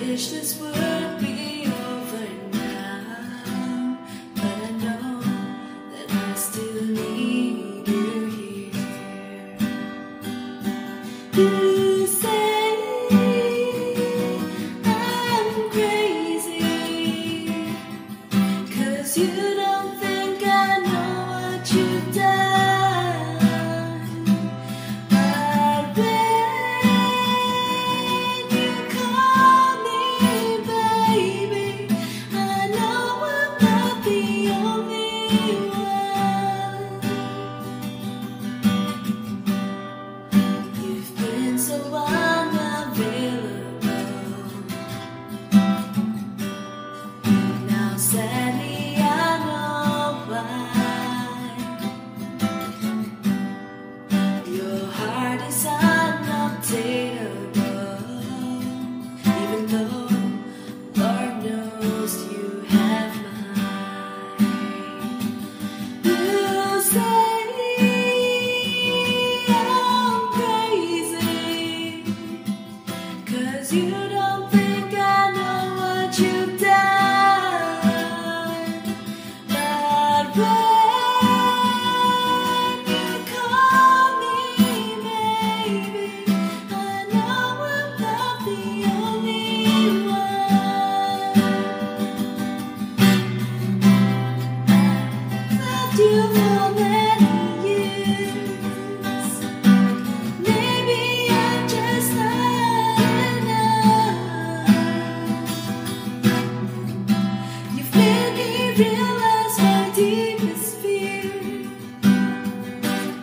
wish this would be over now, but I know that I still need you here.